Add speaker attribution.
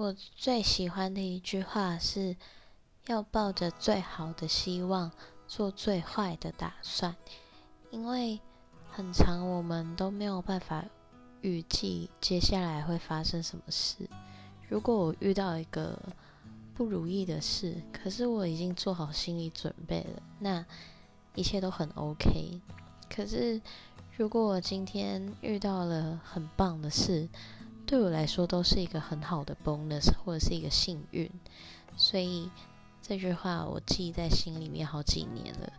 Speaker 1: 我最喜欢的一句话是：要抱着最好的希望，做最坏的打算。因为很长，我们都没有办法预计接下来会发生什么事。如果我遇到一个不如意的事，可是我已经做好心理准备了，那一切都很 OK。可是如果我今天遇到了很棒的事，对我来说都是一个很好的 bonus 或者是一个幸运，所以这句话我记在心里面好几年了。